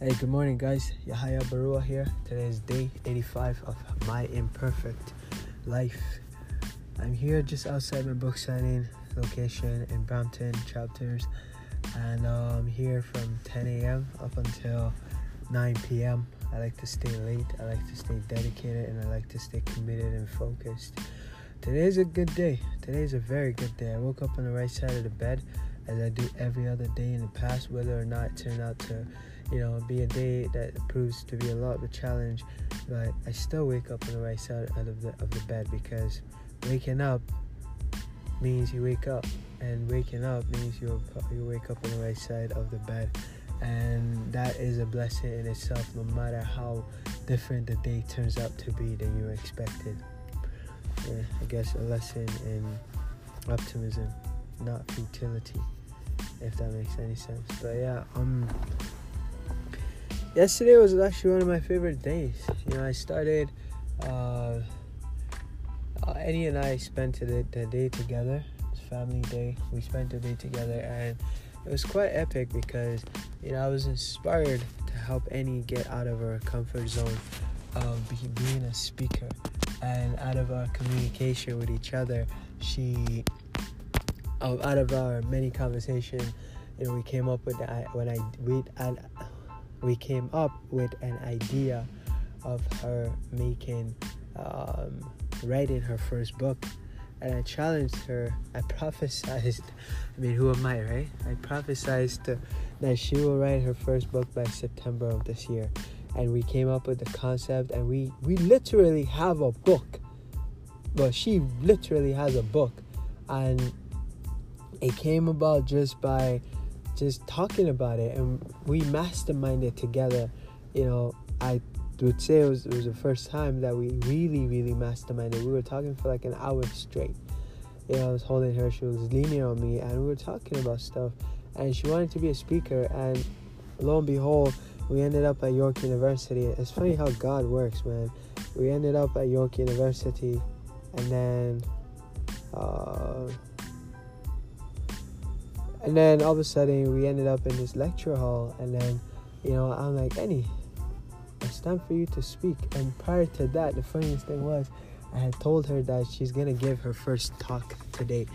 Hey, good morning, guys. Yahya Barua here. Today is day 85 of my imperfect life. I'm here just outside my book signing location in Brampton chapters, and I'm here from 10 a.m. up until 9 p.m. I like to stay late, I like to stay dedicated, and I like to stay committed and focused. Today is a good day. Today is a very good day. I woke up on the right side of the bed as I do every other day in the past, whether or not it turned out to, you know, be a day that proves to be a lot of a challenge. But I still wake up on the right side out of the of the bed because waking up means you wake up, and waking up means you you wake up on the right side of the bed, and that is a blessing in itself. No matter how different the day turns out to be than you expected. Yeah, I guess a lesson in optimism, not futility, if that makes any sense. But yeah, um, yesterday was actually one of my favorite days. You know, I started. Uh, uh, Eni and I spent the, the day together. It's family day. We spent the day together, and it was quite epic because you know I was inspired to help Eni get out of her comfort zone of be, being a speaker, and out of our communication with each other, she, uh, out of our many conversations, you know, we came up with when I we we came up with an idea of her making. Um, writing her first book and I challenged her. I prophesized. I mean, who am I, right? I prophesized that she will write her first book by September of this year, and we came up with the concept, and we we literally have a book. Well, she literally has a book, and it came about just by just talking about it, and we masterminded together. You know, I would say it was, it was the first time that we really, really masterminded. We were talking for like an hour straight. You know, I was holding her, she was leaning on me, and we were talking about stuff. And she wanted to be a speaker, and lo and behold, we ended up at York University. It's funny how God works, man. We ended up at York University, and then, uh, and then all of a sudden we ended up in this lecture hall, and then, you know, I'm like, Eni, it's time for you to speak. And prior to that, the funniest thing was, I had told her that she's gonna give her first talk today,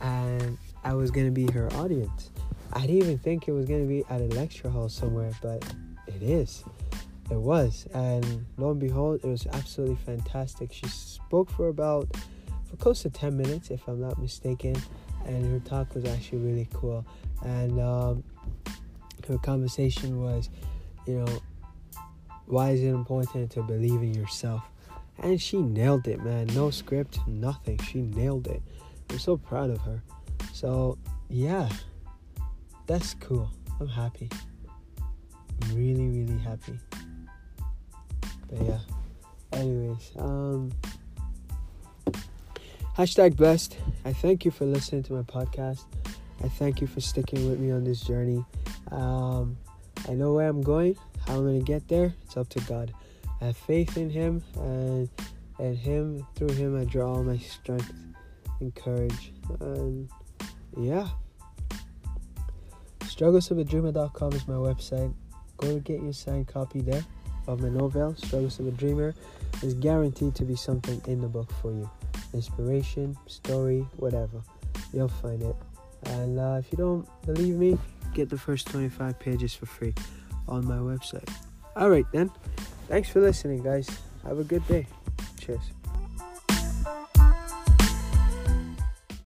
and I was gonna be her audience. I didn't even think it was gonna be at a lecture hall somewhere, but it is. It was, and lo and behold, it was absolutely fantastic. She spoke for about for close to 10 minutes, if I'm not mistaken, and her talk was actually really cool. And um, her conversation was, you know, why is it important to believe in yourself? And she nailed it, man. No script, nothing. She nailed it. I'm so proud of her. So, yeah, that's cool. I'm happy. I'm really, really happy. But yeah. Anyways, um, hashtag blessed. I thank you for listening to my podcast. I thank you for sticking with me on this journey. Um, I know where I'm going. How I'm gonna get there, it's up to God. I have faith in Him, and and Him through Him I draw all my strength and courage. And yeah, strugglesofadreamer.com is my website. Go to get your signed copy there of my novel. Struggles of a Dreamer is guaranteed to be something in the book for you. Inspiration, story, whatever. You'll find it. And uh, if you don't believe me, get the first 25 pages for free on my website. All right, then. Thanks for listening, guys. Have a good day. Cheers.